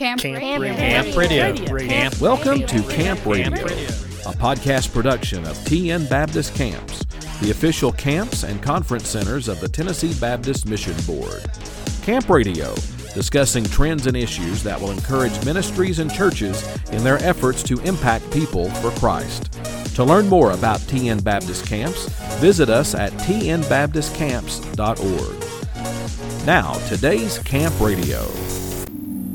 Camp, Camp Radio. Camp Radio. Camp Welcome to Camp Radio, a podcast production of TN Baptist Camps, the official camps and conference centers of the Tennessee Baptist Mission Board. Camp Radio, discussing trends and issues that will encourage ministries and churches in their efforts to impact people for Christ. To learn more about TN Baptist Camps, visit us at tnbaptistcamps.org. Now, today's Camp Radio.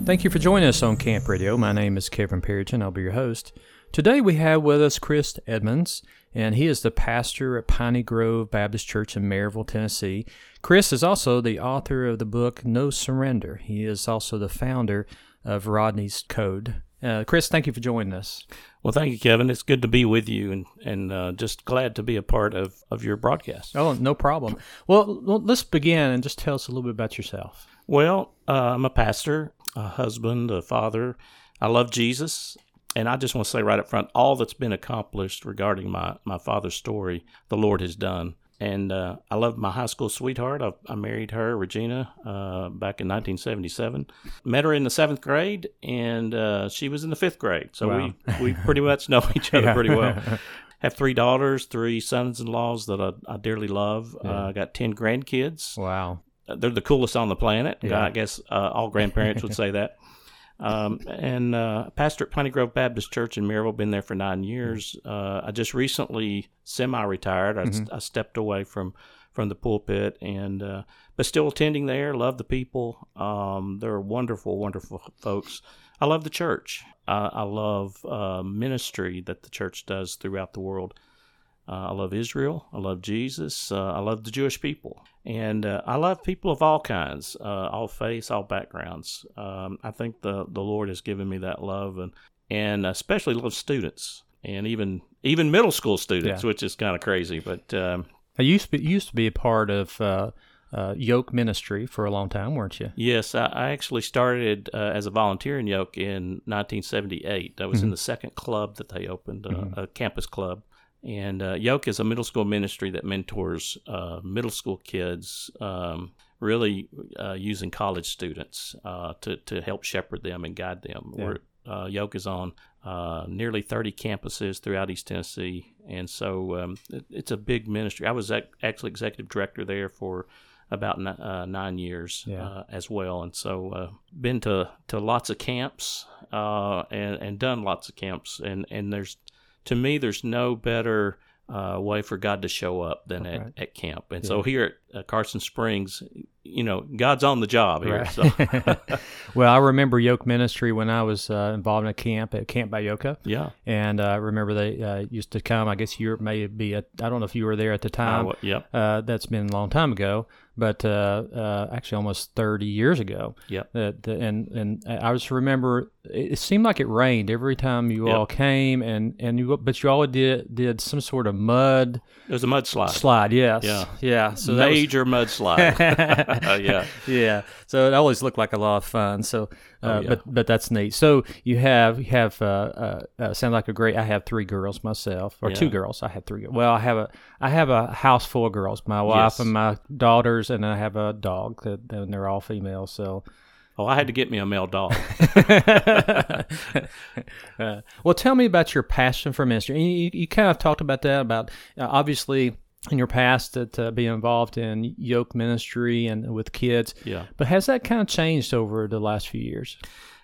Thank you for joining us on Camp Radio. My name is Kevin Perriton. I'll be your host. Today we have with us Chris Edmonds, and he is the pastor at Piney Grove Baptist Church in Maryville, Tennessee. Chris is also the author of the book No Surrender. He is also the founder of Roddie's Code. Uh, Chris, thank you for joining us. Well, thank you, Kevin. It's good to be with you, and and uh, just glad to be a part of of your broadcast. Oh, no problem. Well, well, let's begin and just tell us a little bit about yourself. Well, uh, I'm a pastor, a husband, a father. I love Jesus, and I just want to say right up front, all that's been accomplished regarding my my father's story, the Lord has done. And uh, I love my high school sweetheart. I, I married her, Regina, uh, back in 1977. Met her in the seventh grade, and uh, she was in the fifth grade. So Wow. we, we pretty much know each other Yeah. pretty well. Have three daughters, three sons-in-laws that I, I dearly love. Uh, I got ten grandkids. Wow. They're the coolest on the planet. Yeah. I guess uh, all grandparents would say that. Um, and uh, pastor at Piney Grove Baptist Church in Maryville, been there for nine years. Uh, I just recently semi-retired. I, I stepped away from from the pulpit, and uh, but still attending there. Love the people. Um, they're wonderful, wonderful folks. I love the church. I, I love uh, ministry that the church does throughout the world. Uh, I love Israel. I love Jesus. Uh, I love the Jewish people. And uh, I love people of all kinds, uh, all faiths, all backgrounds. Um, I think the, the Lord has given me that love and, and especially love students and even even middle school students, Yeah. which is kind of crazy. But um, I used to be, used to be a part of uh, uh, Yoke Ministry for a long time, weren't you? yes, I, I actually started uh, as a volunteer in Yoke in 1978. I was in the second club that they opened, uh, a campus club. And uh, Yoke is a middle school ministry that mentors uh, middle school kids, um, really uh, using college students uh, to, to help shepherd them and guide them. Yeah. We're, uh, Yoke is on uh, nearly 30 campuses throughout East Tennessee. And so um, it, it's a big ministry. I was ac- actually executive director there for about ni- uh, nine years Yeah. uh, as well. And so uh, been to, to lots of camps uh, and, and done lots of camps. And, and there's to me, there's no better uh, way for God to show up than Right. at, at camp. And so here at uh, Carson Springs, you know, God's on the job here. Right. So well, I remember Yoke Ministry when I was uh, involved in a camp at Camp Bayoka. yeah, And uh, I remember they uh, used to come. I guess you may be. At, I don't know if you were there at the time. Uh, yep, Uh, that's been a long time ago, but uh, uh, actually almost 30 years ago. the, and and I just remember it, seemed like it rained every time you Yep. all came, and and you but you all did did some sort of mud It was a mudslide, slide. Yes, Yeah. yeah. So was- major mudslide. Uh, yeah, yeah. So it always looked like a lot of fun. So, uh, Oh, yeah. but but that's neat. So you have you have uh, uh, uh, sound like a great. I have three girls myself, or two girls. I have three. Well, I have a I have a house full of girls. My wife Yes. and my daughters, and I have a dog. That, and they're all female. So. Oh, I had to get me a male dog. Uh, well, tell me about your passion for ministry. You, you, you kind of talked about that, about uh, obviously in your past that uh, being involved in yoke ministry and with kids. Yeah. But has that kind of changed over the last few years?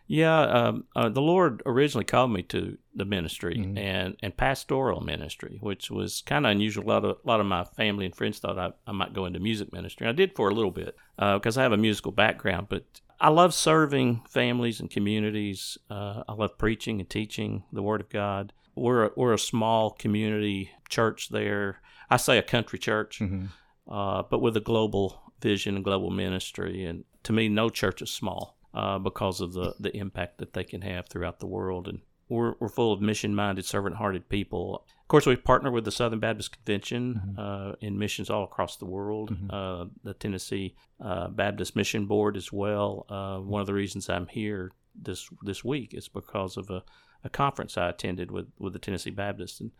Yeah, um, uh, the Lord originally called me to the ministry Mm-hmm. and, and pastoral ministry, which was kind of unusual. A lot of a lot of my family and friends thought I, I might go into music ministry. I did for a little bit because I have a musical background, but I love serving families and communities. Uh, I love preaching and teaching the Word of God. We're a, we're a small community church there. I say a country church, Mm-hmm. uh, but with a global vision and global ministry. And to me, no church is small uh, because of the, the impact that they can have throughout the world. And we're, we're full of mission minded, servant hearted people. Of course, we partner with the Southern Baptist Convention uh, in missions all across the world, uh, the Tennessee uh, Baptist Mission Board as well. Uh, one of the reasons I'm here this this week is because of a, a conference I attended with, with the Tennessee Baptists. And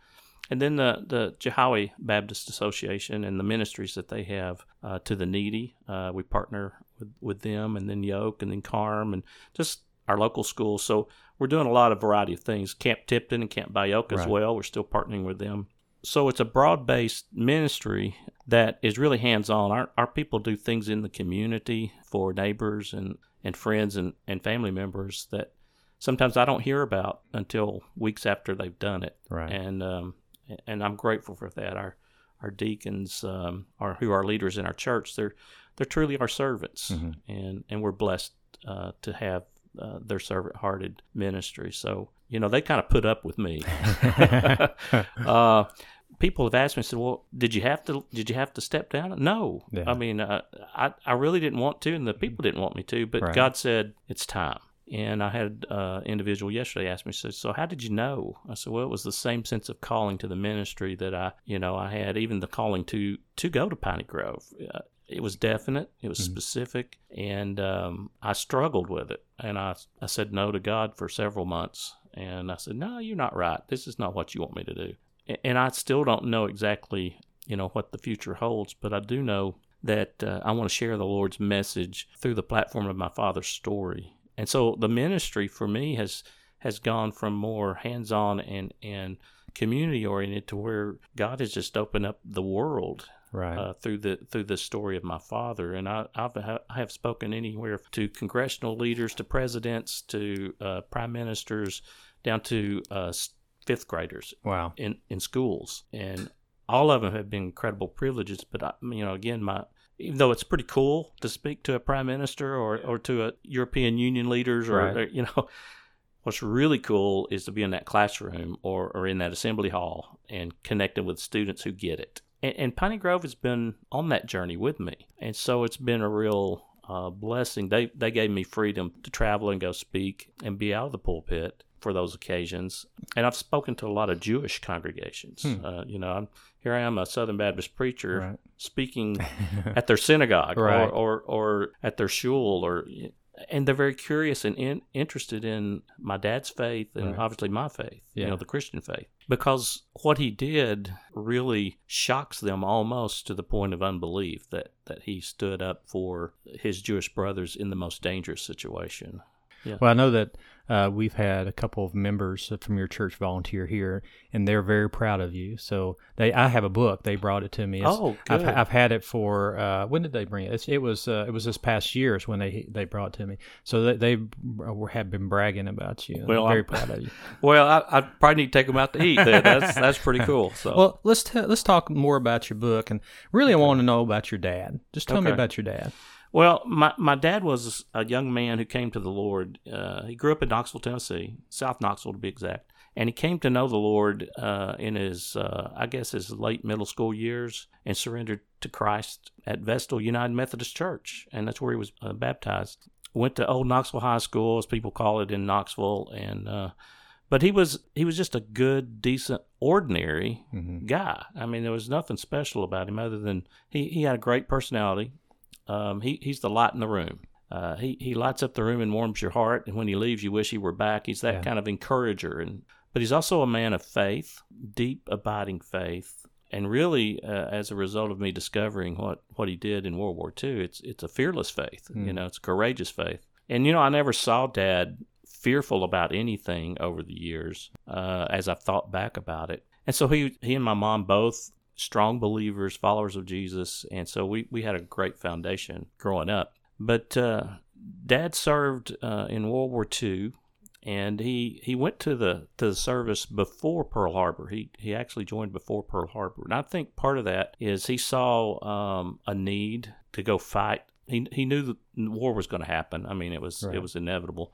And then the, the Chilhowee Baptist Association and the ministries that they have uh, to the needy. Uh, we partner with, with them, and then Yoke, and then Carm, and just our local schools. So we're doing a lot of variety of things. Camp Tipton and Camp Bayoka as Right. well. We're still partnering with them. So it's a broad based ministry that is really hands on. Our, our people do things in the community for neighbors and, and friends and, and family members that sometimes I don't hear about until weeks after they've done it. Right. And um, and I'm grateful for that. Our our deacons um, are who are leaders in our church. They're they're truly our servants, Mhm. and and we're blessed uh, to have uh, their servant hearted ministry. So you know they kind of put up with me. uh, people have asked me, said, "Well, did you have to? Did you have to step down?" No, Yeah. I mean, uh, I I really didn't want to, and the people didn't want me to, but Right. God said it's time. And I had uh, an individual yesterday ask me, said, "So how did you know?" I said, "Well, it was the same sense of calling to the ministry that I, you know, I had, even the calling to to go to Piney Grove. Uh, it was definite, it was specific, and um, I struggled with it. And I I said no to God for several months, and I said, "No, you're not right. This is not what you want me to do." And I still don't know exactly, you know, what the future holds, but I do know that uh, I want to share the Lord's message through the platform of my father's story. And so the ministry for me has has gone from more hands-on and and community oriented to where God has just opened up the world right. uh, through the through the story of my father. And I I've, I have spoken anywhere to congressional leaders, to presidents, to uh, prime ministers, down to uh, fifth graders wow. in in schools, and all of them have been incredible privileges. But I, you know, again, my even though it's pretty cool to speak to a prime minister or or to a European Union leaders or, Right. or, you know. What's really cool is to be in that classroom or, or in that assembly hall and connecting with students who get it. And, and Piney Grove has been on that journey with me, and so it's been a real uh, blessing. They they gave me freedom to travel and go speak and be out of the pulpit for those occasions. And I've spoken to a lot of Jewish congregations. Hmm. Uh, you know, I'm, here I am, a Southern Baptist preacher, Right. speaking at their synagogue Right. or, or or at their shul or and they're very curious and in, interested in my dad's faith and Right. obviously my faith you know the christian faith because what he did really shocks them almost to the point of unbelief that that he stood up for his jewish brothers in the most dangerous situation Well, I know that uh, we've had a couple of members from your church volunteer here, and they're very proud of you. So they, I have a book. They brought it to me. It's- Oh, I've, good. I've had it for uh, when did they bring it? It's, it was uh, it was this past year is when they they brought it to me. So they, they have been bragging about you. Well, I'm very I'm- proud of you. well i, I probably need to take them out to eat then. that's that's pretty cool so Well, let's t- let's talk more about your book, and really, I want to know about your dad. Just tell me about your dad. Well, my, my dad was a young man who came to the Lord. Uh, he grew up in Knoxville, Tennessee, South Knoxville to be exact. And he came to know the Lord uh, in his, uh, I guess, his late middle school years and surrendered to Christ at Vestal United Methodist Church. And that's where he was uh, baptized. Went to Old Knoxville High School, as people call it in Knoxville. And, uh, but he was, he was just a good, decent, ordinary Mm-hmm. guy. I mean, there was nothing special about him other than he, he had a great personality. Um, he, he's the light in the room. Uh, he, he lights up the room and warms your heart. And when he leaves, you wish he were back. He's that Yeah. kind of encourager. And but he's also a man of faith, deep, abiding faith. And really, uh, as a result of me discovering what, what he did in World War II, it's it's a fearless faith. You Mm. know, it's courageous faith. And you know, I never saw Dad fearful about anything over the years. Uh, as I've thought back about it, and so he he and my mom both strong believers, followers of Jesus, and so we we had a great foundation growing up. But uh, Dad served uh, in World War II, and he, he went to the to the service before Pearl Harbor. He he actually joined before Pearl Harbor, and I think part of that is he saw um, a need to go fight. He he knew that war was going to happen. I mean, it was Right. it was inevitable.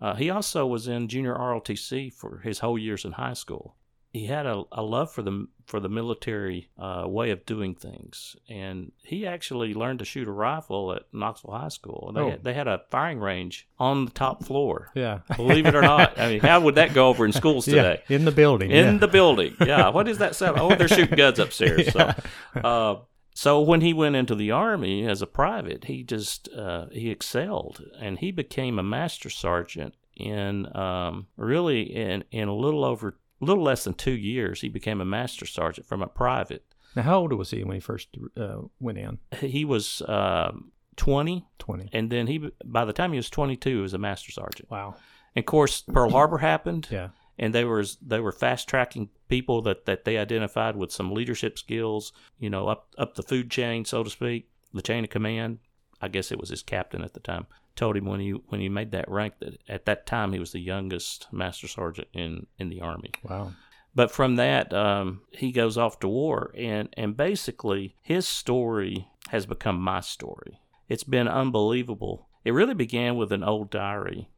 Uh, he also was in junior ROTC for his whole years in high school. He had a, a love for the for the military uh, way of doing things, and he actually learned to shoot a rifle at Knoxville High School. They Oh. had, they had a firing range on the top floor. Yeah. Believe it or not, I mean, how would that go over in schools today? Yeah, in the building. in yeah. the building. Yeah. What is that sound? Oh, they're shooting guns upstairs. So, uh, so when he went into the army as a private, he just uh, he excelled, and he became a master sergeant in um, really in in a little over a little less than two years. He became a master sergeant from a private. Now, how old was he when he first uh, went in? He was um, 20, 20. and then he by the time he was 22, he was a master sergeant. Wow. And of course, Pearl Harbor happened, Yeah. and they were they were fast tracking people that, that they identified with some leadership skills, you know, up up the food chain, so to speak, the chain of command. I guess it was his captain at the time told him when he when he made that rank that at that time he was the youngest master sergeant in in the army. Wow. But from that, um, he goes off to war, and and basically his story has become my story. It's been unbelievable. It really began with an old diary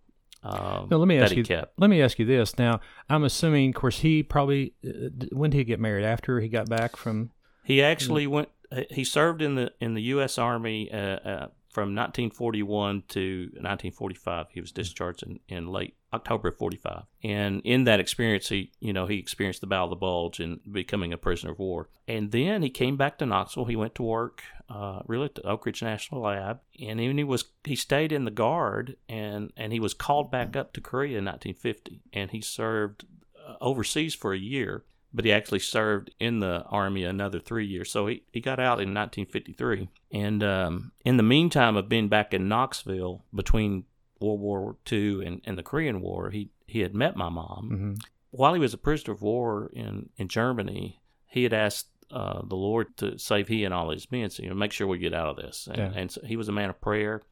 um, Now let me that ask he you. kept. Let me ask you this. Now I'm assuming, of course, he probably uh, when did he get married? After he got back from. He actually went. He served in the in the U.S. Army uh, uh, from 1941 to 1945. He was discharged in, in late October of 45, and in that experience, he you know he experienced the Battle of the Bulge and becoming a prisoner of war. And then he came back to Knoxville. He went to work. Uh, really at the Oak Ridge National Lab, and even he was he stayed in the guard, and and he was called back up to Korea in 1950, and he served uh, overseas for a year but he actually served in the army another three years. So he, he got out in 1953. And um, in the meantime of being back in Knoxville between World War II and, and the Korean War, he, he had met my mom. hmm While he was a prisoner of war in, in Germany, he had asked uh, the Lord to save he and all his men, so, you know, make sure we get out of this. And, Yeah. and so he was a man of prayer.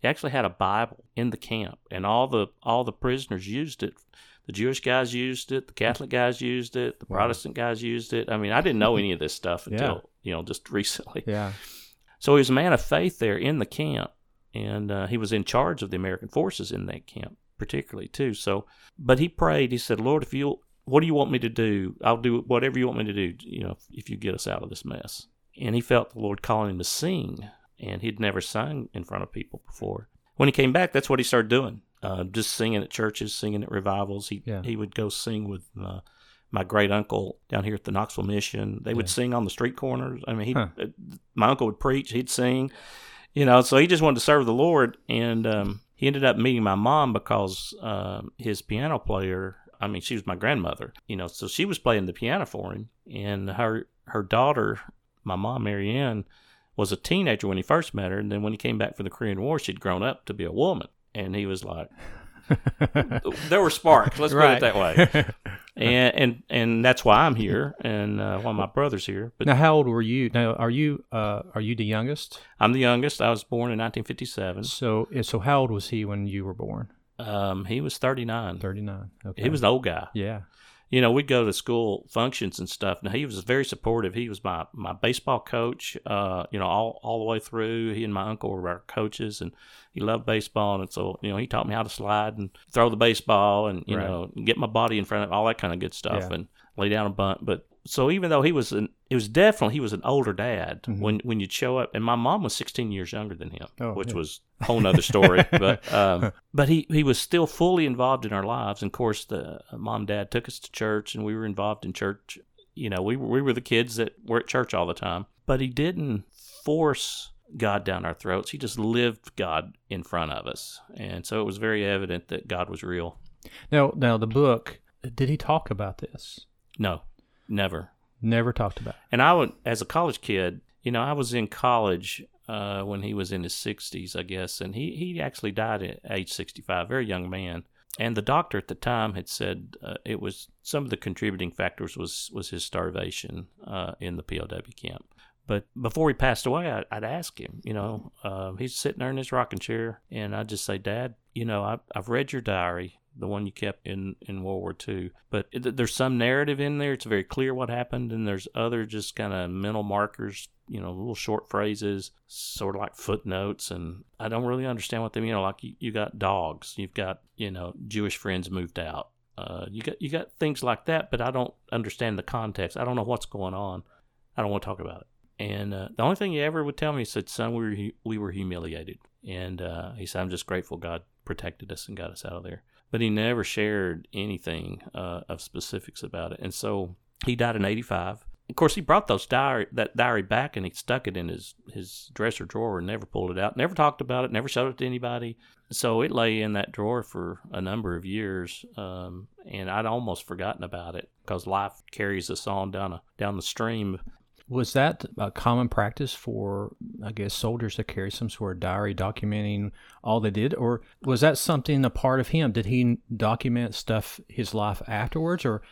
He actually had a Bible in the camp, and all the all the prisoners used it. The Jewish guys used it, the Catholic guys used it, the Wow. Protestant guys used it. I mean, I didn't know any of this stuff Yeah. until you know just recently. Yeah. So he was a man of faith there in the camp, and uh, he was in charge of the American forces in that camp, particularly too. So, but he prayed. He said, "Lord, if you, what do you want me to do? I'll do whatever you want me to do. You know, if you get us out of this mess." And he felt the Lord calling him to sing, and he'd never sung in front of people before. When he came back, that's what he started doing. Uh, just singing at churches, singing at revivals. He Yeah. he would go sing with uh, my great uncle down here at the Knoxville Mission. They would Yeah. sing on the street corners. I mean, he Huh. uh, my uncle would preach, he'd sing, you know. So he just wanted to serve the Lord, and um, he ended up meeting my mom because um, his piano player. I mean, she was my grandmother, you know. So she was playing the piano for him, and her her daughter, my mom, Marianne, was a teenager when he first met her, and then when he came back from the Korean War, she'd grown up to be a woman, and he was like, there were sparks. Let's right. put it that way. And and and that's why I'm here, and uh, why my brother's here. But now, how old were you? Now, are you uh, are you the youngest? I'm the youngest. I was born in 1957. So, eh, so how old was he when you were born? Um, he was 39. Thirty nine. Okay. He was an old guy. Yeah. You know, we'd go to school functions and stuff. Now he was very supportive. He was my, my baseball coach. Uh, you know, all all the way through. He and my uncle were our coaches, and he loved baseball. And so, you know, he taught me how to slide and throw the baseball, and you Right. know, get my body in front of all that kind of good stuff, Yeah. and lay down a bunt. But so even though he was an, it was definitely he was an older dad Mhm. when when you'd show up, and my mom was 16 years younger than him, Oh, which yeah. was a whole nother story. but um, but he he was still fully involved in our lives. And of course, the uh, mom and dad took us to church, and we were involved in church. You know, we were, we were the kids that were at church all the time. But he didn't force God down our throats. He just lived God in front of us, and so it was very evident that God was real. Now, now the book. Did he talk about this? No, never. Never talked about. And I would, as a college kid, you know, I was in college uh, when he was in his 60s, I guess, and he, he actually died at age 65, very young man. And the doctor at the time had said uh, it was some of the contributing factors was was his starvation uh, in the POW camp. But before he passed away, I, I'd ask him, you know, uh, he's sitting there in his rocking chair, and I'd just say, Dad, you know, I, I've read your diary, the one you kept in, in World War II, but it, there's some narrative in there. It's very clear what happened, and there's other just kind of mental markers, you know, little short phrases, sort of like footnotes, and I don't really understand what they mean. You know, like you, you got dogs, you've got, you know, Jewish friends moved out. Uh, you got you got things like that, but I don't understand the context. I don't know what's going on. I don't want to talk about it. And uh, the only thing he ever would tell me he said, "Son, we were we were humiliated," and uh, he said, "I'm just grateful God protected us and got us out of there." But he never shared anything uh, of specifics about it. And so he died in '85. Of course, he brought those diary that diary back and he stuck it in his his dresser drawer and never pulled it out. Never talked about it. Never showed it to anybody. So it lay in that drawer for a number of years, um, and I'd almost forgotten about it because life carries us on down a down the stream. Was that a common practice for, I guess, soldiers to carry some sort of diary documenting all they did, or was that something a part of him? Did he document stuff his life afterwards, or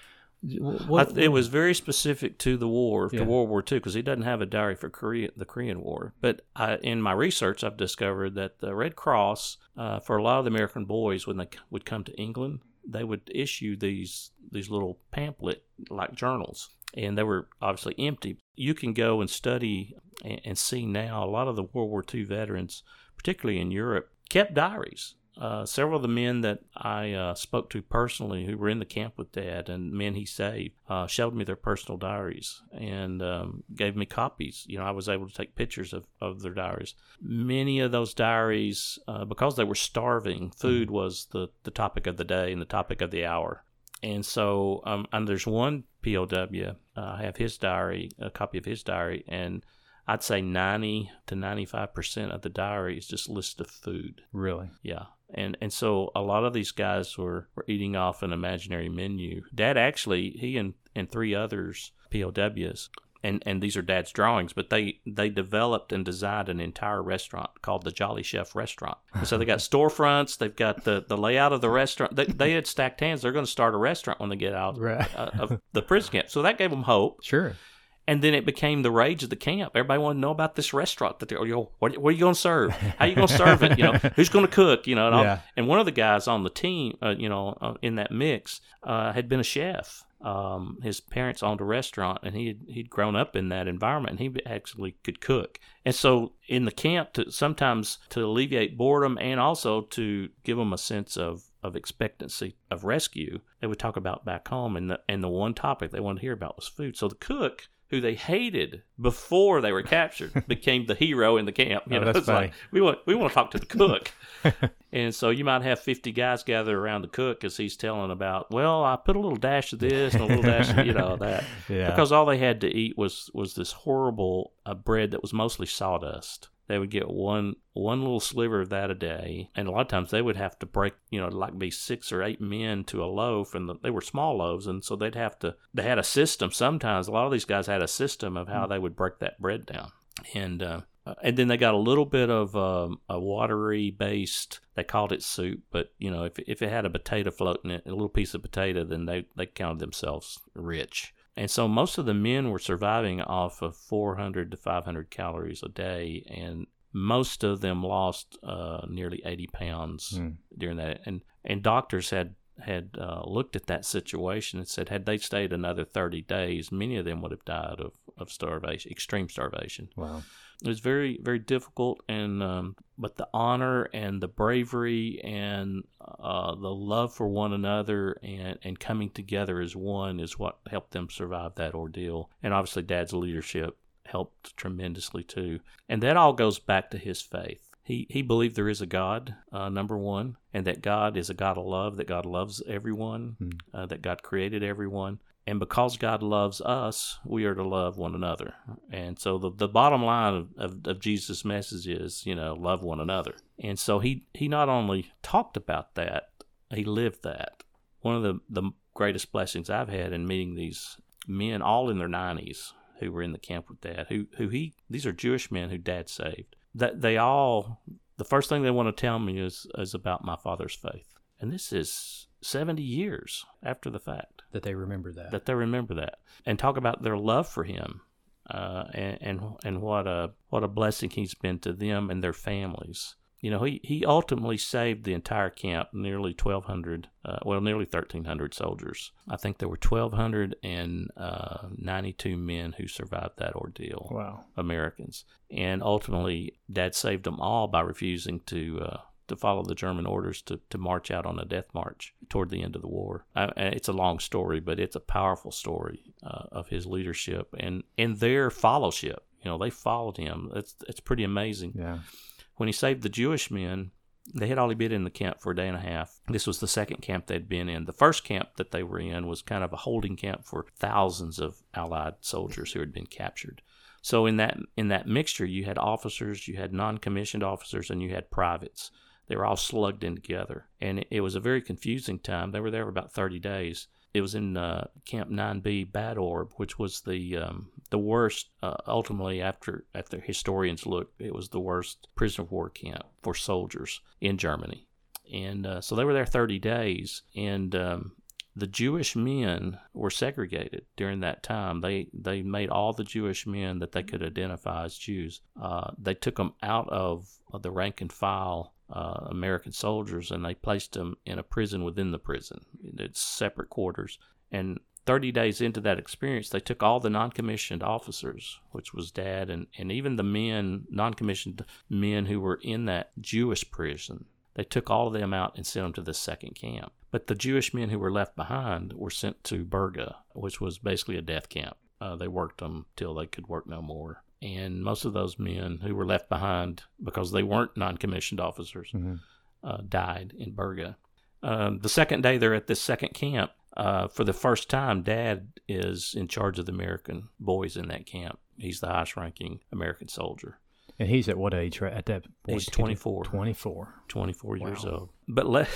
what, it was very specific to the war, Yeah. to World War II, because he doesn't have a diary for Korea, the Korean War. But I, in my research, I've discovered that the Red Cross, uh, for a lot of the American boys, when they would come to England, they would issue these these little pamphlet like journals, and they were obviously empty. You can go and study and, and see now a lot of the World War II veterans, particularly in Europe, kept diaries. Uh, several of the men that I uh, spoke to personally who were in the camp with Dad and men he saved uh, showed me their personal diaries and um, gave me copies. You know, I was able to take pictures of, of their diaries. Many of those diaries, uh, because they were starving, food was the, the topic of the day and the topic of the hour. And so, um, and there's one POW. Uh, I have his diary, a copy of his diary, and I'd say 90 to 95 percent of the diary is just list of food. really? Yeah. And and so a lot of these guys were, were eating off an imaginary menu. Dad actually he and, and three others POWs and, and these are dad's drawings, but they, they developed and designed an entire restaurant called the Jolly Chef Restaurant. And so they got storefronts, they've got the, the layout of the restaurant. They, they had stacked hands. They're going to start a restaurant when they get out Right. uh, of the prison camp. So that gave them hope. Sure. And then it became the rage of the camp. Everybody wanted to know about this restaurant. That they're, what, what are you going to serve? How are you going to serve it? You know, who's going to cook? You know, and, all- Yeah. and one of the guys on the team, uh, you know, uh, in that mix, uh, had been a chef. Um, his parents owned a restaurant, and he had, he'd grown up in that environment, and he actually could cook. And so, in the camp, to sometimes to alleviate boredom and also to give them a sense of of expectancy of rescue, they would talk about back home, and the and the one topic they wanted to hear about was food. So the cook, who they hated before they were captured, became the hero in the camp. You Oh, know, that's it's like we want we want to talk to the cook. And so you might have 50 guys gather around the cook as he's telling about, well, I put a little dash of this and a little dash of, you know, that. Yeah. Because all they had to eat was, was this horrible uh, bread that was mostly sawdust. They would get one one little sliver of that a day, and a lot of times they would have to break, you know, like be six or eight men to a loaf, and the, they were small loaves, and so they'd have to. They had a system. Sometimes a lot of these guys had a system of how they would break that bread down, and uh, uh, and then they got a little bit of um, a watery based. They called it soup, but you know, if if it had a potato floating in it, a little piece of potato, then they they counted themselves rich. And so most of the men were surviving off of 400 to 500 calories a day, and most of them lost uh, nearly 80 pounds Hmm. during that. And and doctors had had uh, looked at that situation and said, had they stayed another 30 days, many of them would have died of, of starvation, extreme starvation. Wow. It was very, very difficult, and um, but the honor and the bravery and uh, the love for one another and, and coming together as one is what helped them survive that ordeal. And obviously, Dad's leadership helped tremendously too. And that all goes back to his faith. He, he believed there is a God, uh, number one, and that God is a God of love, that God loves everyone, Hmm. uh, that God created everyone. And because God loves us, we are to love one another. And so the, the bottom line of, of, of Jesus' message is, you know, love one another. And so he, he not only talked about that, he lived that. One of the, the greatest blessings I've had in meeting these men, all in their 90s, who were in the camp with Dad, who, who he, these are Jewish men who Dad saved. That they all, the first thing they want to tell me is, is about my father's faith. And this is 70 years after the fact That they remember that. that they remember that and talk about their love for him uh, and, and and what a what a blessing he's been to them and their families. You know, he, he ultimately saved the entire camp, nearly 1,200, uh, well, nearly 1,300 soldiers. I think there were 1,292 men who survived that ordeal. wow. Americans. And ultimately, Dad saved them all by refusing to uh, to follow the German orders to, to march out on a death march toward the end of the war. I, it's a long story, but it's a powerful story uh, of his leadership and, and their fellowship. You know, they followed him. It's, it's pretty amazing. Yeah. When he saved the Jewish men, they had only been in the camp for a day and a half. This was the second camp they'd been in. The first camp that they were in was kind of a holding camp for thousands of Allied soldiers who had been captured. So in that in that mixture, you had officers, you had non-commissioned officers, and you had privates. They were all slugged in together, and it, was a very confusing time. They were there for about thirty days, it was in uh, Camp 9B Bad Orb, which was the um, the worst. Uh, ultimately, after after historians looked, it was the worst prisoner of war camp for soldiers in Germany. And uh, so they were there 30 days, and um, the Jewish men were segregated during that time. They they made all the Jewish men that they could identify as Jews. Uh, they took them out of, of the rank and file uh, American soldiers and they placed them in a prison within the prison. It's separate quarters. And 30 days into that experience, they took all the non commissioned officers, which was dad, and, and even the men, non commissioned men who were in that Jewish prison, they took all of them out and sent them to the second camp. But the Jewish men who were left behind were sent to Berga, which was basically a death camp. Uh, they worked them till they could work no more. And most of those men who were left behind because they weren't non commissioned officers mm-hmm. uh, died in Berga. Um, the second day they're at this second camp, uh, for the first time, Dad is in charge of the American boys in that camp. He's the highest ranking American soldier. And he's at what age right at that point? He's 24. 24. 24 wow. years old. But Le-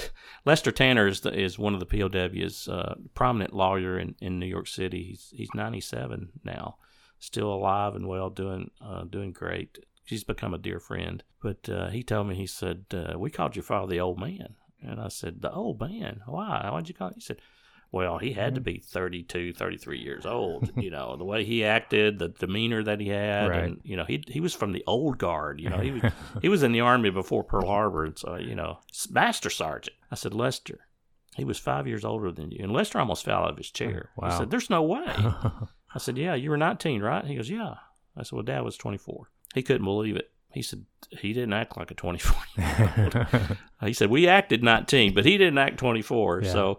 Lester Tanner is, the, is one of the POWs, uh, prominent lawyer in, in New York City. He's, he's 97 now, still alive and well, doing, uh, doing great. He's become a dear friend. But uh, he told me, he said, uh, We called your father the old man. And I said, The old man? Why? Why'd you call it? He said, well, he had to be 32, 33 years old. You know, the way he acted, the demeanor that he had, right. and you know, he he was from the old guard. You know, he was he was in the army before Pearl Harbor, and so you know, master sergeant. I said, Lester, he was five years older than you, and Lester almost fell out of his chair. Wow. He said, "There's no way." I said, "Yeah, you were 19, right?" He goes, "Yeah." I said, "Well, Dad was 24." He couldn't believe it. He said he didn't act like a 24 year old. he said we acted 19, but he didn't act 24. Yeah. So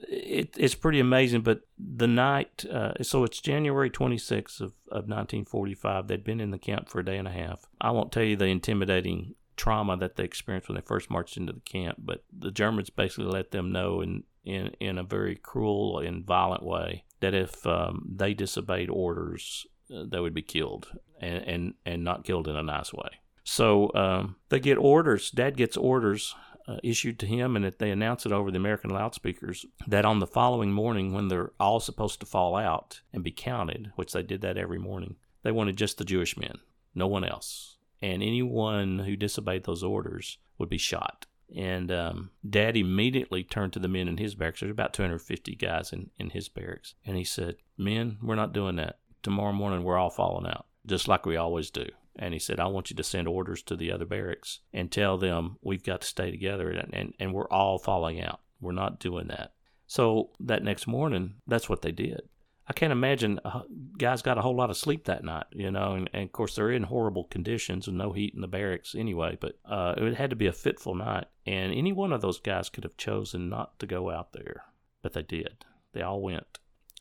it, it's pretty amazing. But the night, uh, so it's January 26th of, of 1945. They'd been in the camp for a day and a half. I won't tell you the intimidating trauma that they experienced when they first marched into the camp, but the Germans basically let them know in, in, in a very cruel and violent way that if um, they disobeyed orders, uh, they would be killed and, and, and not killed in a nice way. So um, they get orders. Dad gets orders uh, issued to him, and they announce it over the American loudspeakers that on the following morning, when they're all supposed to fall out and be counted, which they did that every morning, they wanted just the Jewish men, no one else. And anyone who disobeyed those orders would be shot. And um, Dad immediately turned to the men in his barracks. There's about 250 guys in, in his barracks. And he said, Men, we're not doing that. Tomorrow morning, we're all falling out, just like we always do. And he said, I want you to send orders to the other barracks and tell them we've got to stay together and, and, and we're all falling out. We're not doing that. So that next morning, that's what they did. I can't imagine uh, guys got a whole lot of sleep that night, you know, and, and, of course they're in horrible conditions and no heat in the barracks anyway, but uh, it had to be a fitful night. And any one of those guys could have chosen not to go out there, but they did. They all went.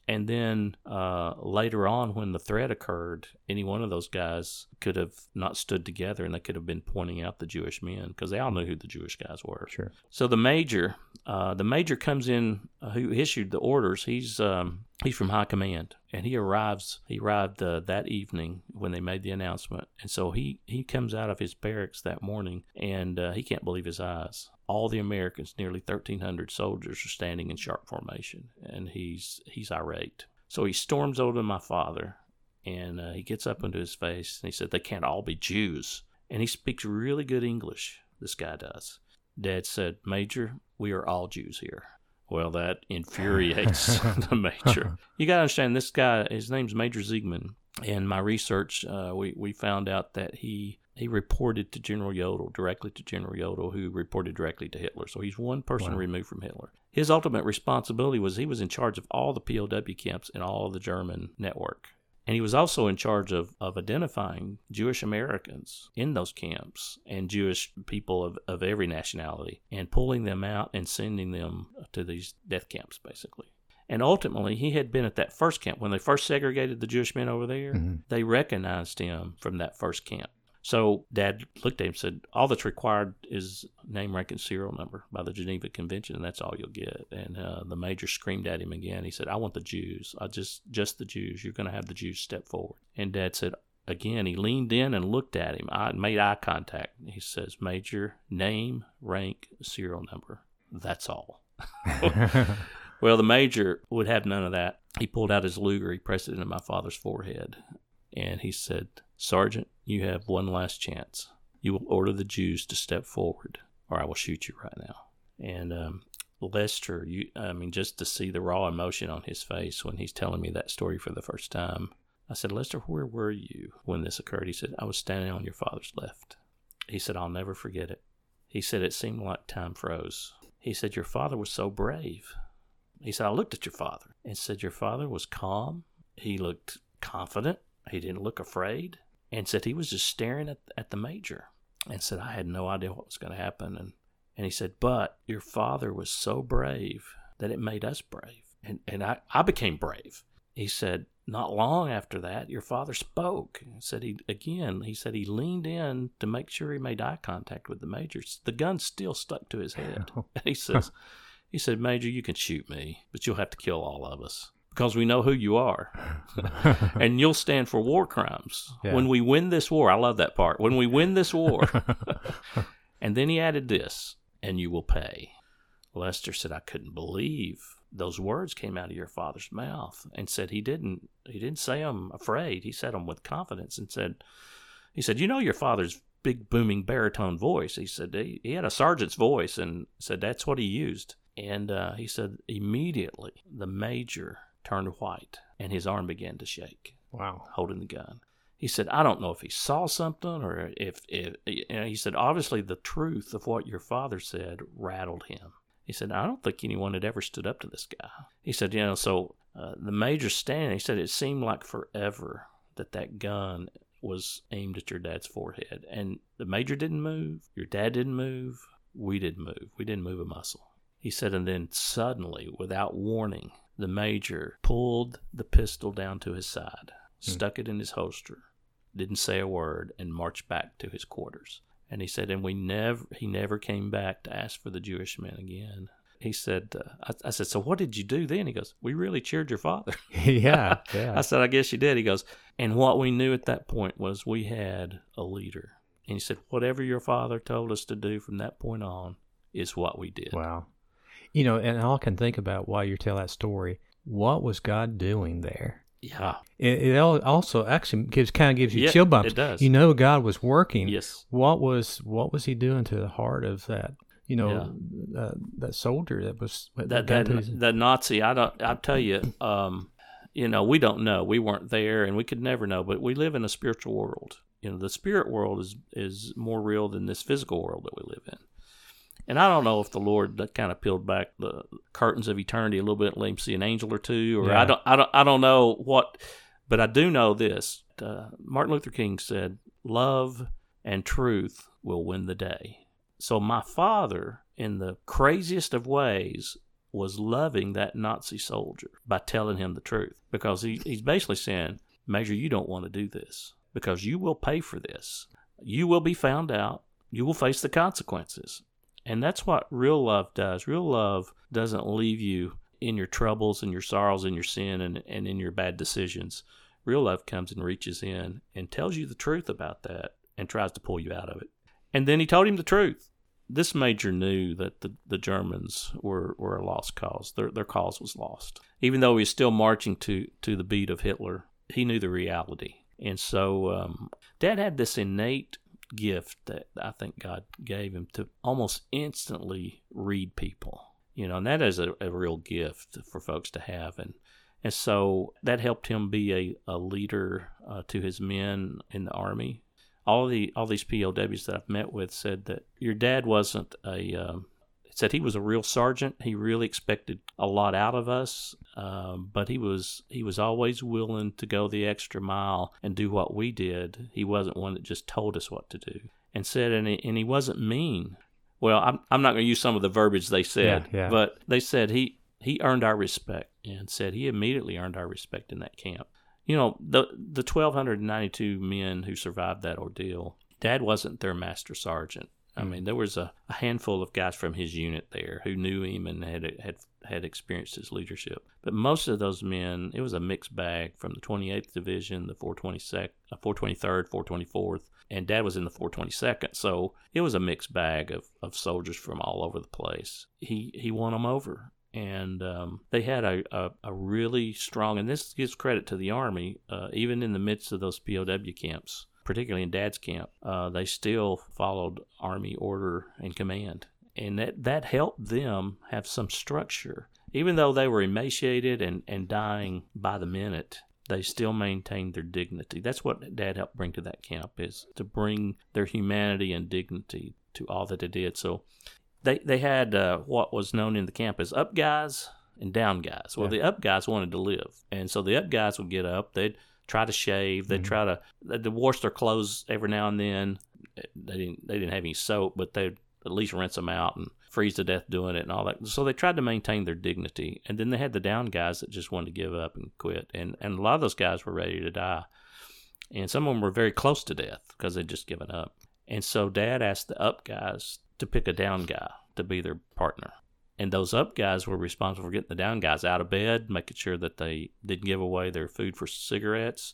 And then uh, later on, when the threat occurred, any one of those guys could have not stood together and they could have been pointing out the Jewish men because they all knew who the Jewish guys were. Sure. So the major, uh, the major comes in uh, who issued the orders. He's um, he's from high command, and he arrives. He arrived uh, that evening when they made the announcement, and so he he comes out of his barracks that morning, and uh, he can't believe his eyes all the Americans, nearly 1,300 soldiers, are standing in sharp formation, and he's he's irate. So he storms over to my father, and uh, he gets up into his face, and he said, "They can't all be Jews." And he speaks really good English. This guy does. Dad said, "Major, we are all Jews here." Well, that infuriates the major. You got to understand, this guy, his name's Major Ziegman. In my research, uh, we, we found out that he he reported to General Jodl, directly to General Jodl, who reported directly to Hitler. So he's one person wow. removed from Hitler. His ultimate responsibility was he was in charge of all the POW camps in all of the German network. And he was also in charge of, of identifying Jewish Americans in those camps and Jewish people of, of every nationality and pulling them out and sending them to these death camps, basically. And ultimately, he had been at that first camp. When they first segregated the Jewish men over there, mm-hmm. they recognized him from that first camp. So Dad looked at him and said, All that's required is name, rank, and serial number by the Geneva Convention, and that's all you'll get. And uh, the major screamed at him again. He said, I want the Jews. I just, just the Jews. You're going to have the Jews step forward. And Dad said, Again, he leaned in and looked at him. I made eye contact. He says, Major, name, rank, serial number. That's all. Well, the major would have none of that. He pulled out his Luger, he pressed it into my father's forehead, and he said, Sergeant, you have one last chance. You will order the Jews to step forward, or I will shoot you right now. And um, Lester, you, I mean, just to see the raw emotion on his face when he's telling me that story for the first time, I said, Lester, where were you when this occurred? He said, I was standing on your father's left. He said, I'll never forget it. He said, it seemed like time froze. He said, Your father was so brave. He said, I looked at your father and said, Your father was calm. He looked confident. He didn't look afraid. And said he was just staring at, at the major and said, I had no idea what was going to happen. And, and he said, But your father was so brave that it made us brave. And, and I, I became brave. He said, Not long after that, your father spoke. He said he, again, he said he leaned in to make sure he made eye contact with the major. The gun still stuck to his head. he says, he said, Major, you can shoot me, but you'll have to kill all of us because we know who you are. and you'll stand for war crimes. Yeah. When we win this war, I love that part. When we win this war. and then he added this, and you will pay. Lester said, I couldn't believe those words came out of your father's mouth and said he didn't he didn't say them afraid he said them with confidence and said he said you know your father's big booming baritone voice he said he, he had a sergeant's voice and said that's what he used and uh, he said immediately the major turned white and his arm began to shake. Wow. Holding the gun. He said, I don't know if he saw something or if, if you know, he said, obviously the truth of what your father said rattled him. He said, I don't think anyone had ever stood up to this guy. He said, you know, so uh, the major standing, he said, it seemed like forever that that gun was aimed at your dad's forehead. And the major didn't move. Your dad didn't move. We didn't move. We didn't move a muscle. He said, and then suddenly, without warning, the major pulled the pistol down to his side, hmm. stuck it in his holster, didn't say a word, and marched back to his quarters. And he said, and we never, he never came back to ask for the Jewish men again. He said, uh, I, I, said, so what did you do then? He goes, we really cheered your father. yeah, yeah. I said, I guess you did. He goes, and what we knew at that point was we had a leader. And he said, whatever your father told us to do from that point on is what we did. Wow. You know, and all I can think about while you tell that story, what was God doing there? Yeah. It, it also actually gives kind of gives you yeah, chill bumps. It does. You know, God was working. Yes. What was what was He doing to the heart of that? You know, yeah. uh, that soldier that was that that, that Nazi. I don't. I tell you, um, you know, we don't know. We weren't there, and we could never know. But we live in a spiritual world. You know, the spirit world is is more real than this physical world that we live in. And I don't know if the Lord kind of peeled back the curtains of eternity a little bit and let him see an angel or two, or yeah. I don't, I don't, I don't know what, but I do know this. Uh, Martin Luther King said, "Love and truth will win the day." So my father, in the craziest of ways, was loving that Nazi soldier by telling him the truth, because he, he's basically saying, "Major, you don't want to do this because you will pay for this. You will be found out. You will face the consequences." And that's what real love does. Real love doesn't leave you in your troubles and your sorrows and your sin and, and in your bad decisions. Real love comes and reaches in and tells you the truth about that and tries to pull you out of it. And then he told him the truth. This major knew that the, the Germans were, were a lost cause. Their, their cause was lost. Even though he was still marching to, to the beat of Hitler, he knew the reality. And so um, Dad had this innate gift that I think God gave him to almost instantly read people. You know, and that is a, a real gift for folks to have. And and so that helped him be a, a leader uh, to his men in the army. All the all these POWs that I've met with said that your dad wasn't a um, said he was a real sergeant. He really expected a lot out of us, um, but he was he was always willing to go the extra mile and do what we did. He wasn't one that just told us what to do. And said, and he, and he wasn't mean. Well, I'm I'm not going to use some of the verbiage they said, yeah, yeah. but they said he he earned our respect, and said he immediately earned our respect in that camp. You know, the the 1,292 men who survived that ordeal. Dad wasn't their master sergeant. I mean, there was a, a, handful of guys from his unit there who knew him and had had had experienced his leadership. But most of those men, it was a mixed bag from the 28th Division, the 422nd, 423rd, 424th, and Dad was in the 422nd. So it was a mixed bag of, of soldiers from all over the place. He he won them over, and um, they had a, a, a, really strong, and this gives credit to the Army, uh, even in the midst of those POW camps, particularly in Dad's camp, uh, they still followed Army order and command. And that, that helped them have some structure. Even though they were emaciated and, and dying by the minute, they still maintained their dignity. That's what Dad helped bring to that camp is to bring their humanity and dignity to all that they did. So they they had uh, what was known in the camp as up guys and down guys. Well, yeah. the up guys wanted to live, and so the up guys would get up. They'd try to shave. They'd mm-hmm. try to they'd wash their clothes every now and then. They didn't they didn't have any soap, but they'd at least rinse them out and freeze to death doing it and all that. So they tried to maintain their dignity. And then they had the down guys that just wanted to give up and quit. And and a lot of those guys were ready to die. And some of them were very close to death because they'd just given up. And so dad asked the up guys to pick a down guy to be their partner. And those up guys were responsible for getting the down guys out of bed, making sure that they didn't give away their food for cigarettes.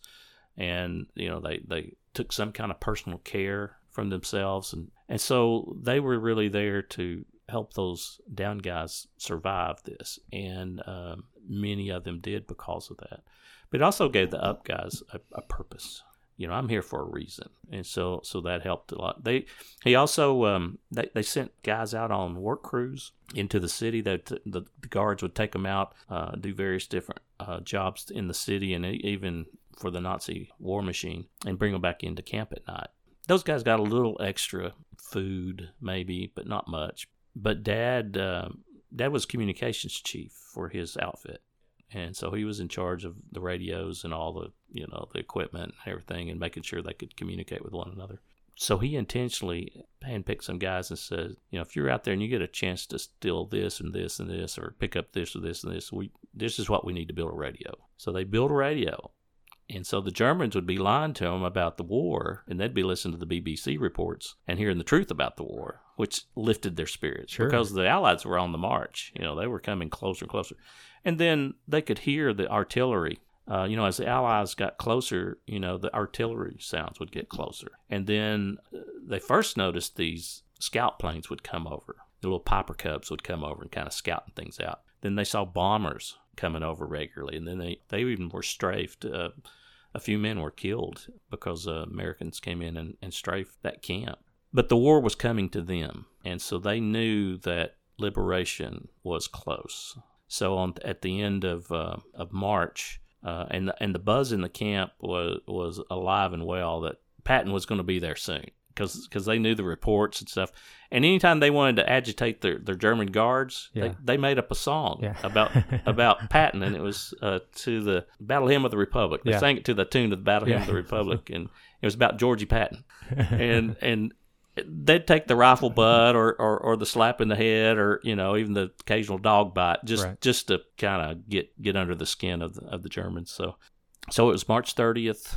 And, you know, they, they took some kind of personal care from themselves. And, and so they were really there to help those down guys survive this. And um, many of them did because of that. But it also gave the up guys a, a purpose you know i'm here for a reason. And so so that helped a lot. They he also um they, they sent guys out on work crews into the city that the, the guards would take them out uh, do various different uh, jobs in the city and even for the nazi war machine and bring them back into camp at night. Those guys got a little extra food maybe but not much. But dad uh, dad was communications chief for his outfit. And so he was in charge of the radios and all the you know the equipment and everything and making sure they could communicate with one another so he intentionally handpicked some guys and said you know if you're out there and you get a chance to steal this and this and this or pick up this or this and this we this is what we need to build a radio so they built a radio and so the Germans would be lying to them about the war, and they'd be listening to the BBC reports and hearing the truth about the war, which lifted their spirits sure. because the Allies were on the march. You know, they were coming closer and closer. And then they could hear the artillery. Uh, you know, as the Allies got closer, you know, the artillery sounds would get closer. And then uh, they first noticed these scout planes would come over. The little Piper Cubs would come over and kind of scouting things out. Then they saw bombers coming over regularly, and then they, they even were strafed. Uh, a few men were killed because uh, Americans came in and, and strafed that camp. But the war was coming to them, and so they knew that liberation was close. So on at the end of uh, of March, uh, and the, and the buzz in the camp was was alive and well that Patton was going to be there soon because because they knew the reports and stuff. And anytime they wanted to agitate their, their German guards, yeah. they, they made up a song yeah. about about Patton, and it was uh, to the Battle Hymn of the Republic. They yeah. sang it to the tune of the Battle Hymn of the Republic, and it was about Georgie Patton. And and they'd take the rifle butt or, or, or the slap in the head or you know even the occasional dog bite just right. just to kind of get get under the skin of the, of the Germans. So so it was March 30th.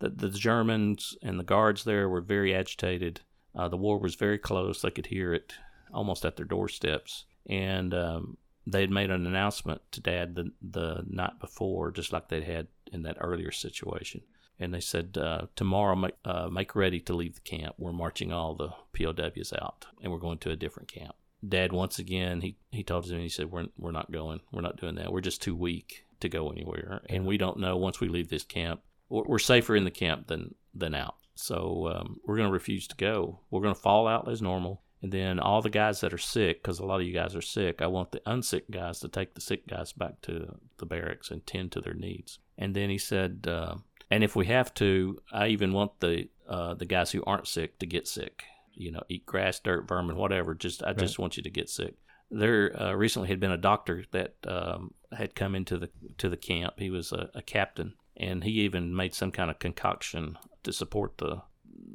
The, the Germans and the guards there were very agitated. Uh, the war was very close. They could hear it almost at their doorsteps. And um, they had made an announcement to Dad the, the night before, just like they'd had in that earlier situation and they said uh, tomorrow make, uh, make ready to leave the camp. We're marching all the pows out and we're going to a different camp. Dad once again he, he told and he said we're, we're not going. We're not doing that. We're just too weak to go anywhere and we don't know. Once we leave this camp we're safer in the camp than than out. So um, we're going to refuse to go. We're going to fall out as normal. And then all the guys that are sick, because a lot of you guys are sick, I want the unsick guys to take the sick guys back to the barracks and tend to their needs. And then he said, uh, and if we have to, I even want the uh, the guys who aren't sick to get sick. You know, eat grass, dirt, vermin, whatever. Just I right. just want you to get sick. There uh, recently had been a doctor that um, had come into the to the camp. He was a, a captain, and he even made some kind of concoction to support the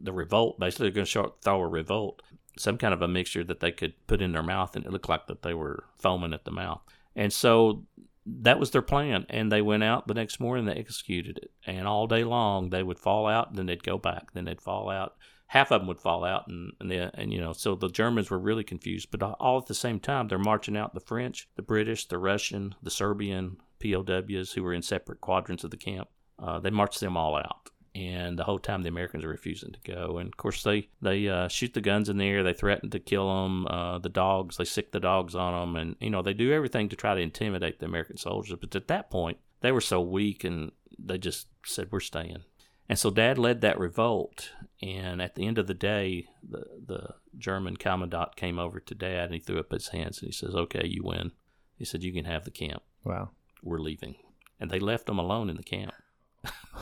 the revolt. Basically, they're going to throw a revolt, some kind of a mixture that they could put in their mouth, and it looked like that they were foaming at the mouth. And so that was their plan. And they went out the next morning, they executed it. And all day long, they would fall out, then they'd go back, then they'd fall out. Half of them would fall out, and and, and you know, so the Germans were really confused. But all at the same time, they're marching out the French, the British, the Russian, the Serbian POWs who were in separate quadrants of the camp. Uh, they marched them all out, and the whole time the Americans are refusing to go. And of course, they they uh, shoot the guns in the air. They threaten to kill them. Uh, the dogs, they sick the dogs on them, and you know they do everything to try to intimidate the American soldiers. But at that point, they were so weak, and they just said, "We're staying." And so Dad led that revolt. And at the end of the day, the the German commandant came over to Dad and he threw up his hands and he says, "Okay, you win." He said, "You can have the camp. Wow. We're leaving." And they left him alone in the camp.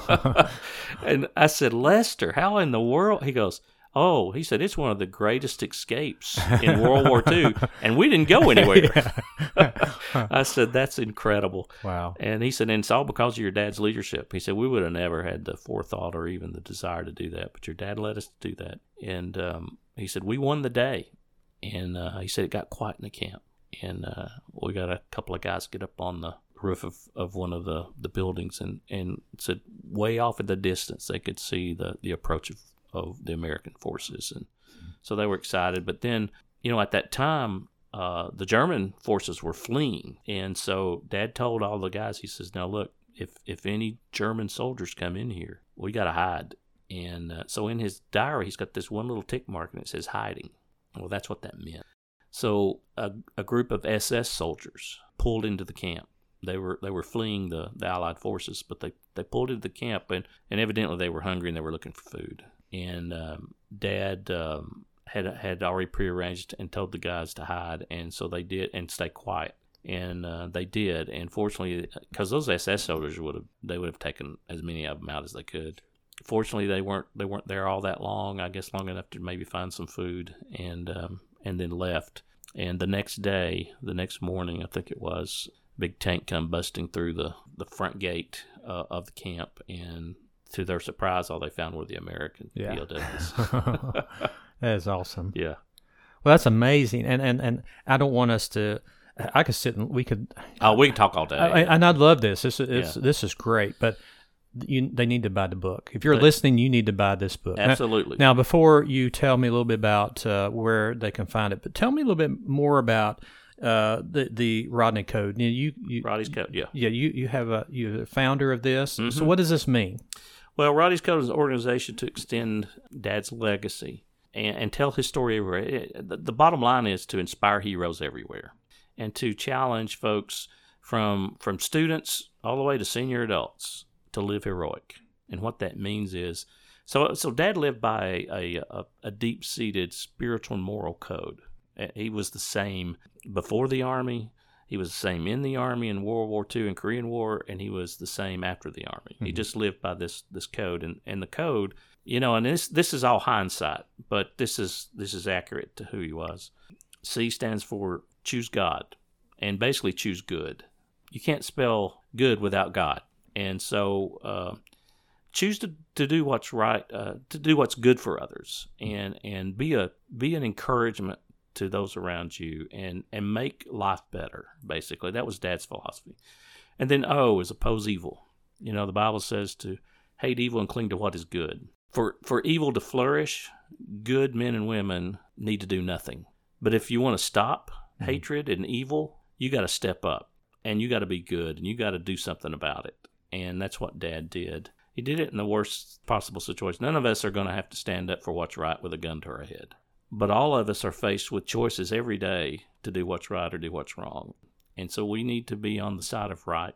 and I said, Lester, how in the world? He goes, Oh, he said, it's one of the greatest escapes in World War II, and we didn't go anywhere. I said, That's incredible. Wow. And he said, And it's all because of your dad's leadership. He said, We would have never had the forethought or even the desire to do that, but your dad led us to do that. And um, he said, We won the day. And uh, he said, It got quiet in the camp. And uh, we got a couple of guys get up on the roof of, of one of the, the buildings and, and said way off in the distance they could see the, the approach of, of the American forces and so they were excited. But then, you know, at that time, uh, the German forces were fleeing, and so Dad told all the guys, he says, "Now look, if if any German soldiers come in here, we got to hide." And uh, so in his diary, he's got this one little tick mark, and it says hiding. Well, that's what that meant. So a, a group of SS soldiers pulled into the camp they were they were fleeing the, the Allied forces, but they, they pulled into the camp and, and evidently they were hungry and they were looking for food. And um, Dad um, had had already prearranged and told the guys to hide, and so they did and stay quiet. And uh, they did. And fortunately, because those SS soldiers would have they would have taken as many of them out as they could. Fortunately, they weren't they weren't there all that long. I guess long enough to maybe find some food and um, and then left. And the next day, the next morning, I think it was, big tank come busting through the, the front gate uh, of the camp, and to their surprise, all they found were the American Yeah. POWs. That is awesome. yeah, Well, that's amazing. And, and, and I don't want us to, I could sit and we could, oh, we can talk all day. I, and I'd love this. This is, it's, this is great, but you, they need to buy the book. If you're They- listening, you need to buy this book. Now- Absolutely. Now, before you tell me a little bit about uh, where they can find it, but tell me a little bit more about uh, the the Roddie Code. You, you, you Roddie's Code, yeah. yeah, you you have a you're the founder of this. Mm-hmm. So, what does this mean? Well, Roddie's Code is an organization to extend Dad's legacy and, and tell his story everywhere. It- the, the bottom line is to inspire heroes everywhere and to challenge folks from from students all the way to senior adults to live heroic. And what that means is, so so Dad lived by a a, a deep seated spiritual and moral code. Uh, He was the same before the army. He was the same in the army in World War II and Korean War, and he was the same after the army. He just lived by this this code, and, and the code, you know, and this this is all hindsight, but this is this is accurate to who he was. C stands for choose God, and basically choose good. You can't spell good without God, and so uh, choose to, to do what's right, uh, to do what's good for others, and and be a be an encouragement to those around you, and and make life better. Basically, that was Dad's philosophy. And then O is oppose evil. You know, the Bible says to hate evil and cling to what is good. For for evil to flourish, good men and women need to do nothing. But if you want to stop mm-hmm. hatred and evil, you got to step up and you got to be good and you got to do something about it. And that's what Dad did. He did it in the worst possible situation. None of us are going to have to stand up for what's right with a gun to our head. But all of us are faced with choices every day to do what's right or do what's wrong. And so we need to be on the side of right.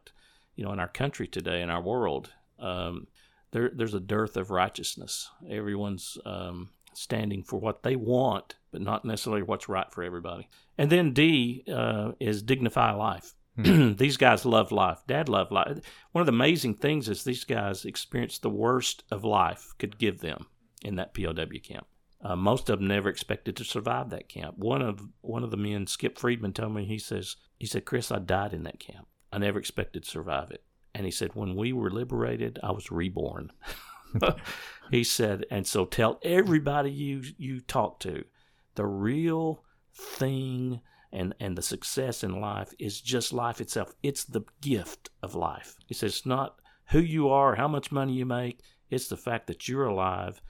You know, in our country today, in our world, um, there, there's a dearth of righteousness. Everyone's um, standing for what they want, but not necessarily what's right for everybody. And then D uh, is dignify life. these guys love life. Dad loved life. One of the amazing things is these guys experienced the worst of life could give them in that POW camp. Uh, most of them never expected to survive that camp. One of one of the men, Skip Friedman, told me he says he said, "Chris, I died in that camp. I never expected to survive it." And he said, "When we were liberated, I was reborn." he said, and so tell everybody you you talk to, the real thing and and the success in life is just life itself. It's the gift of life. He says it's not who you are, how much money you make. It's the fact that you're alive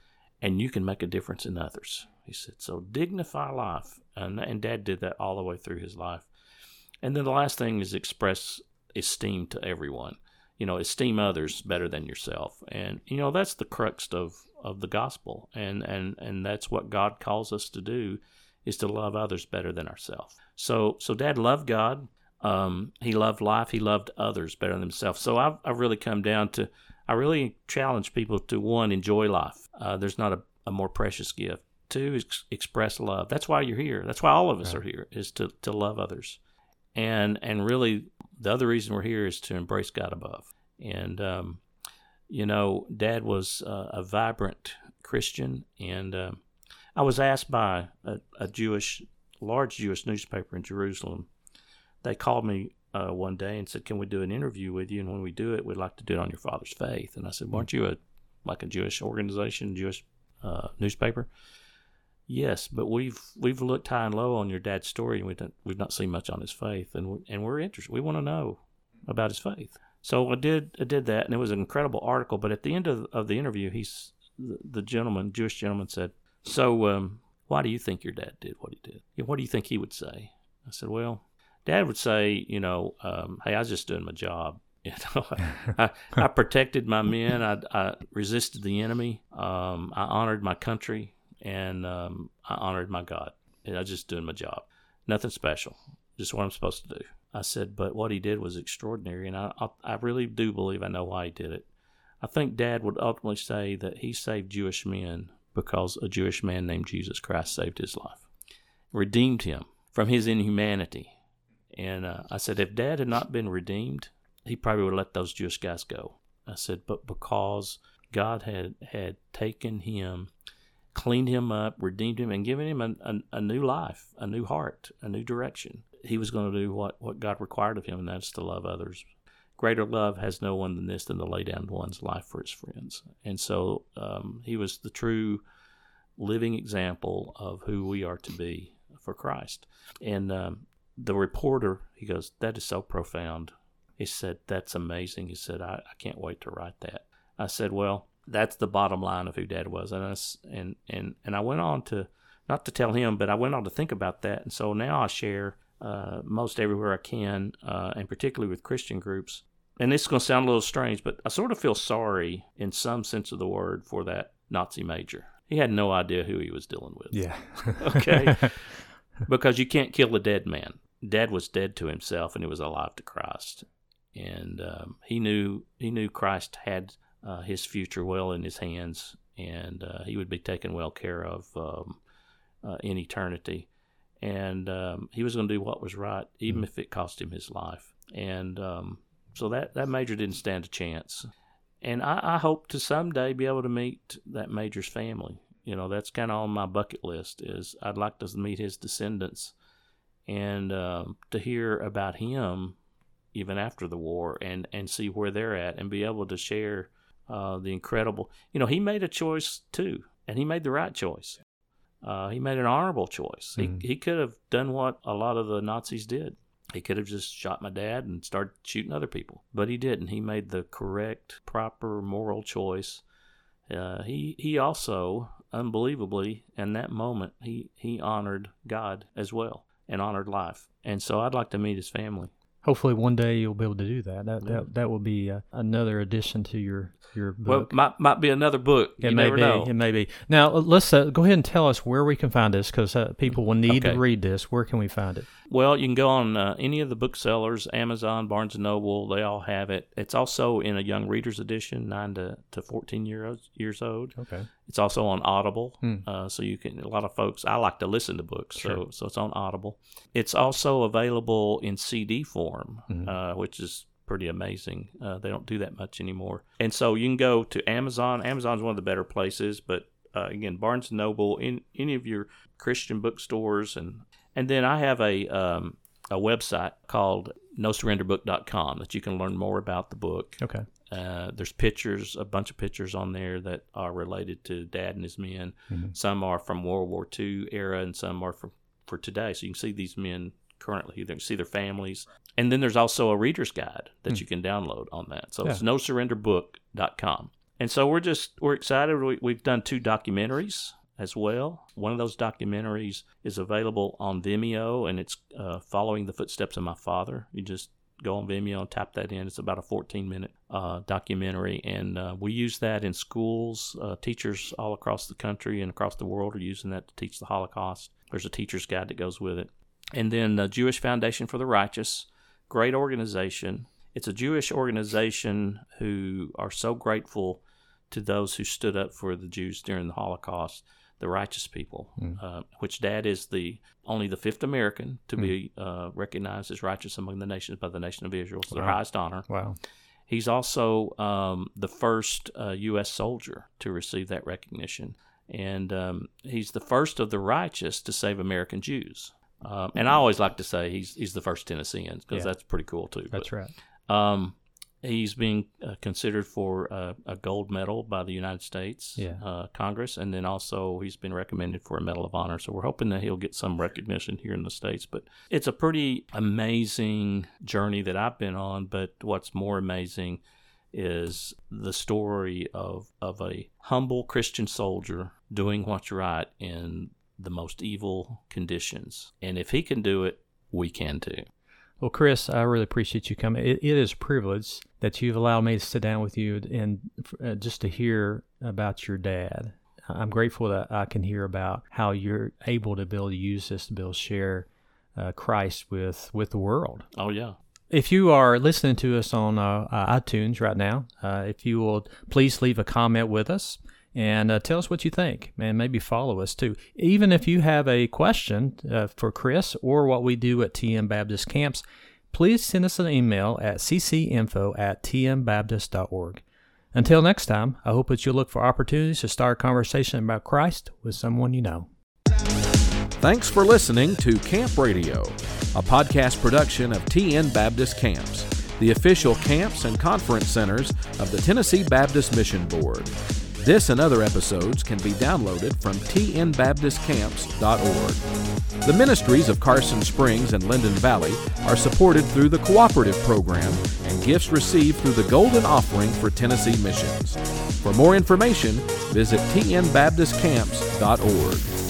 and you can make a difference in others. He said, so dignify life. And, and dad did that all the way through his life. And then the last thing is express esteem to everyone. you know, esteem others better than yourself. And you know, that's the crux of of the gospel. And and and that's what God calls us to do is to love others better than ourselves. So so dad loved God. Um, he loved life. He loved others better than himself. So I've, I've really come down to, I really challenge people to one, enjoy life. Uh, there's not a, a more precious gift. Two, ex- express love. That's why you're here. That's why all of us right. are here, is to, to love others. And, and really, the other reason we're here is to embrace God above. And, um, you know, Dad was uh, a vibrant Christian. And um, I was asked by a, a Jewish, large Jewish newspaper in Jerusalem they called me uh, one day and said, "Can we do an interview with you? And when we do it, we'd like to do it on your father's faith." And I said, "Weren't you a like a Jewish organization, Jewish uh, newspaper?" Yes, but we've we've looked high and low on your dad's story, and we've not, we've not seen much on his faith, and we, and we're interested. We want to know about his faith. So I did I did that, and it was an incredible article. But at the end of, of the interview, he's the, the gentleman, Jewish gentleman, said, "So, um, why do you think your dad did what he did? What do you think he would say?" I said, "Well, Dad would say, you know, um, hey, I was just doing my job. You know, I, I protected my men. I, I resisted the enemy. Um, I honored my country, and um, I honored my God. And I was just doing my job. Nothing special. Just what I'm supposed to do. I said, but what he did was extraordinary, and I, I, I really do believe I know why he did it. I think Dad would ultimately say that he saved Jewish men because a Jewish man named Jesus Christ saved his life, redeemed him from his inhumanity and uh, I said, if dad had not been redeemed, he probably would have let those Jewish guys go. I said, but because God had, had taken him, cleaned him up, redeemed him, and given him a, a, a new life, a new heart, a new direction, he was going to do what, what God required of him, and that's to love others. Greater love has no one than this than to lay down one's life for his friends. And so um, he was the true living example of who we are to be for Christ. And um, the reporter, he goes, That is so profound. He said, That's amazing. He said, I, I can't wait to write that. I said, Well, that's the bottom line of who dad was. And, I, and, and, and I went on to, not to tell him, but I went on to think about that. And so now I share uh, most everywhere I can, uh, and particularly with Christian groups. And this is going to sound a little strange, but I sort of feel sorry in some sense of the word for that Nazi major. He had no idea who he was dealing with. Yeah. okay. because you can't kill a dead man. Dad was dead to himself and he was alive to Christ, and um, he knew he knew Christ had uh, his future well in his hands, and uh, he would be taken well care of um, uh, in eternity. And um, he was going to do what was right, even mm-hmm. if it cost him his life. And um, so that that major didn't stand a chance. And I, I hope to someday be able to meet that major's family. You know, that's kind of on my bucket list. Is I'd like to meet his descendants and um, to hear about him even after the war and and see where they're at and be able to share uh, the incredible you know he made a choice too and he made the right choice. Uh, he made an honorable choice. Mm-hmm. he, he could have done what a lot of the nazis did. He could have just shot my dad and started shooting other people but he didn't. He made the correct proper moral choice. Uh, he he also unbelievably in that moment he he honored god as well and honored life. And so I'd like to meet his family. Hopefully, one day you'll be able to do that. That yeah. that, that will be uh, another addition to your your book. Well, might might be another book. It you may be. Know. It may be. Now let's uh, go ahead and tell us where we can find this because uh, people will need okay. to read this. Where can we find it? Well, you can go on uh, any of the booksellers, Amazon, Barnes and Noble. They all have it. It's also in a young readers edition, nine to, to fourteen years years old. Okay. It's also on Audible, hmm. uh, so you can. A lot of folks. I like to listen to books, sure. so so it's on Audible. It's also available in CD form, mm-hmm. uh, which is pretty amazing. Uh, they don't do that much anymore, and so you can go to Amazon. Amazon's one of the better places, but uh, again, Barnes and Noble, in any of your Christian bookstores, and and then I have a um, a website called nosurrenderbook.com that you can learn more about the book. Okay. Uh, there's pictures, a bunch of pictures on there that are related to Dad and his men. Mm-hmm. Some are from World War II era, and some are from for today. So you can see these men currently. You can see their families, and then there's also a reader's guide that mm. you can download on that. So yeah. it's nosurrenderbook.com. And so we're just we're excited. We, we've done two documentaries as well. One of those documentaries is available on Vimeo, and it's uh, following the footsteps of my father. You just go on Vimeo and tap that in. It's about a 14 minute uh, documentary, and uh, we use that in schools. Uh, teachers all across the country and across the world are using that to teach the Holocaust. There's a teacher's guide that goes with it. And then the Jewish Foundation for the Righteous, great organization. It's a Jewish organization who are so grateful to those who stood up for the Jews during the Holocaust the righteous people, mm. uh, which Dad is the only the fifth American to mm. be uh, recognized as righteous among the nations by the nation of Israel. It's wow. their highest honor. Wow. He's also um, the first uh, U.S. soldier to receive that recognition, and um, he's the first of the righteous to save American Jews. Um, and I always like to say he's he's the first Tennessean because yeah. that's pretty cool too. That's but, right. He's being uh, considered for uh, a gold medal by the United States yeah. uh, Congress, and then also he's been recommended for a Medal of Honor. So we're hoping that he'll get some recognition here in the states. But it's a pretty amazing journey that I've been on. But what's more amazing is the story of of a humble Christian soldier doing what's right in the most evil conditions. And if he can do it, we can too. Well, Chris, I really appreciate you coming. it, it is a privilege that you've allowed me to sit down with you and uh, just to hear about your dad. I'm grateful that I can hear about how you're able to be able to use this to be able to share uh, Christ with with the world. Oh yeah. If you are listening to us on uh, uh iTunes right now, uh, if you will please leave a comment with us and uh, tell us what you think and maybe follow us too. Even if you have a question uh, for Chris or what we do at TN Baptist Camps, please send us an email at ccinfo at tnbaptist.org. Until next time, I hope that you'll look for opportunities to start a conversation about Christ with someone you know. Thanks for listening to Camp Radio, a podcast production of TN Baptist Camps, the official camps and conference centers of the Tennessee Baptist Mission Board. This and other episodes can be downloaded from tnbaptistcamps.org. The ministries of Carson Springs and Linden Valley are supported through the Cooperative Program and gifts received through the Golden Offering for Tennessee Missions. For more information, visit tnbaptistcamps.org.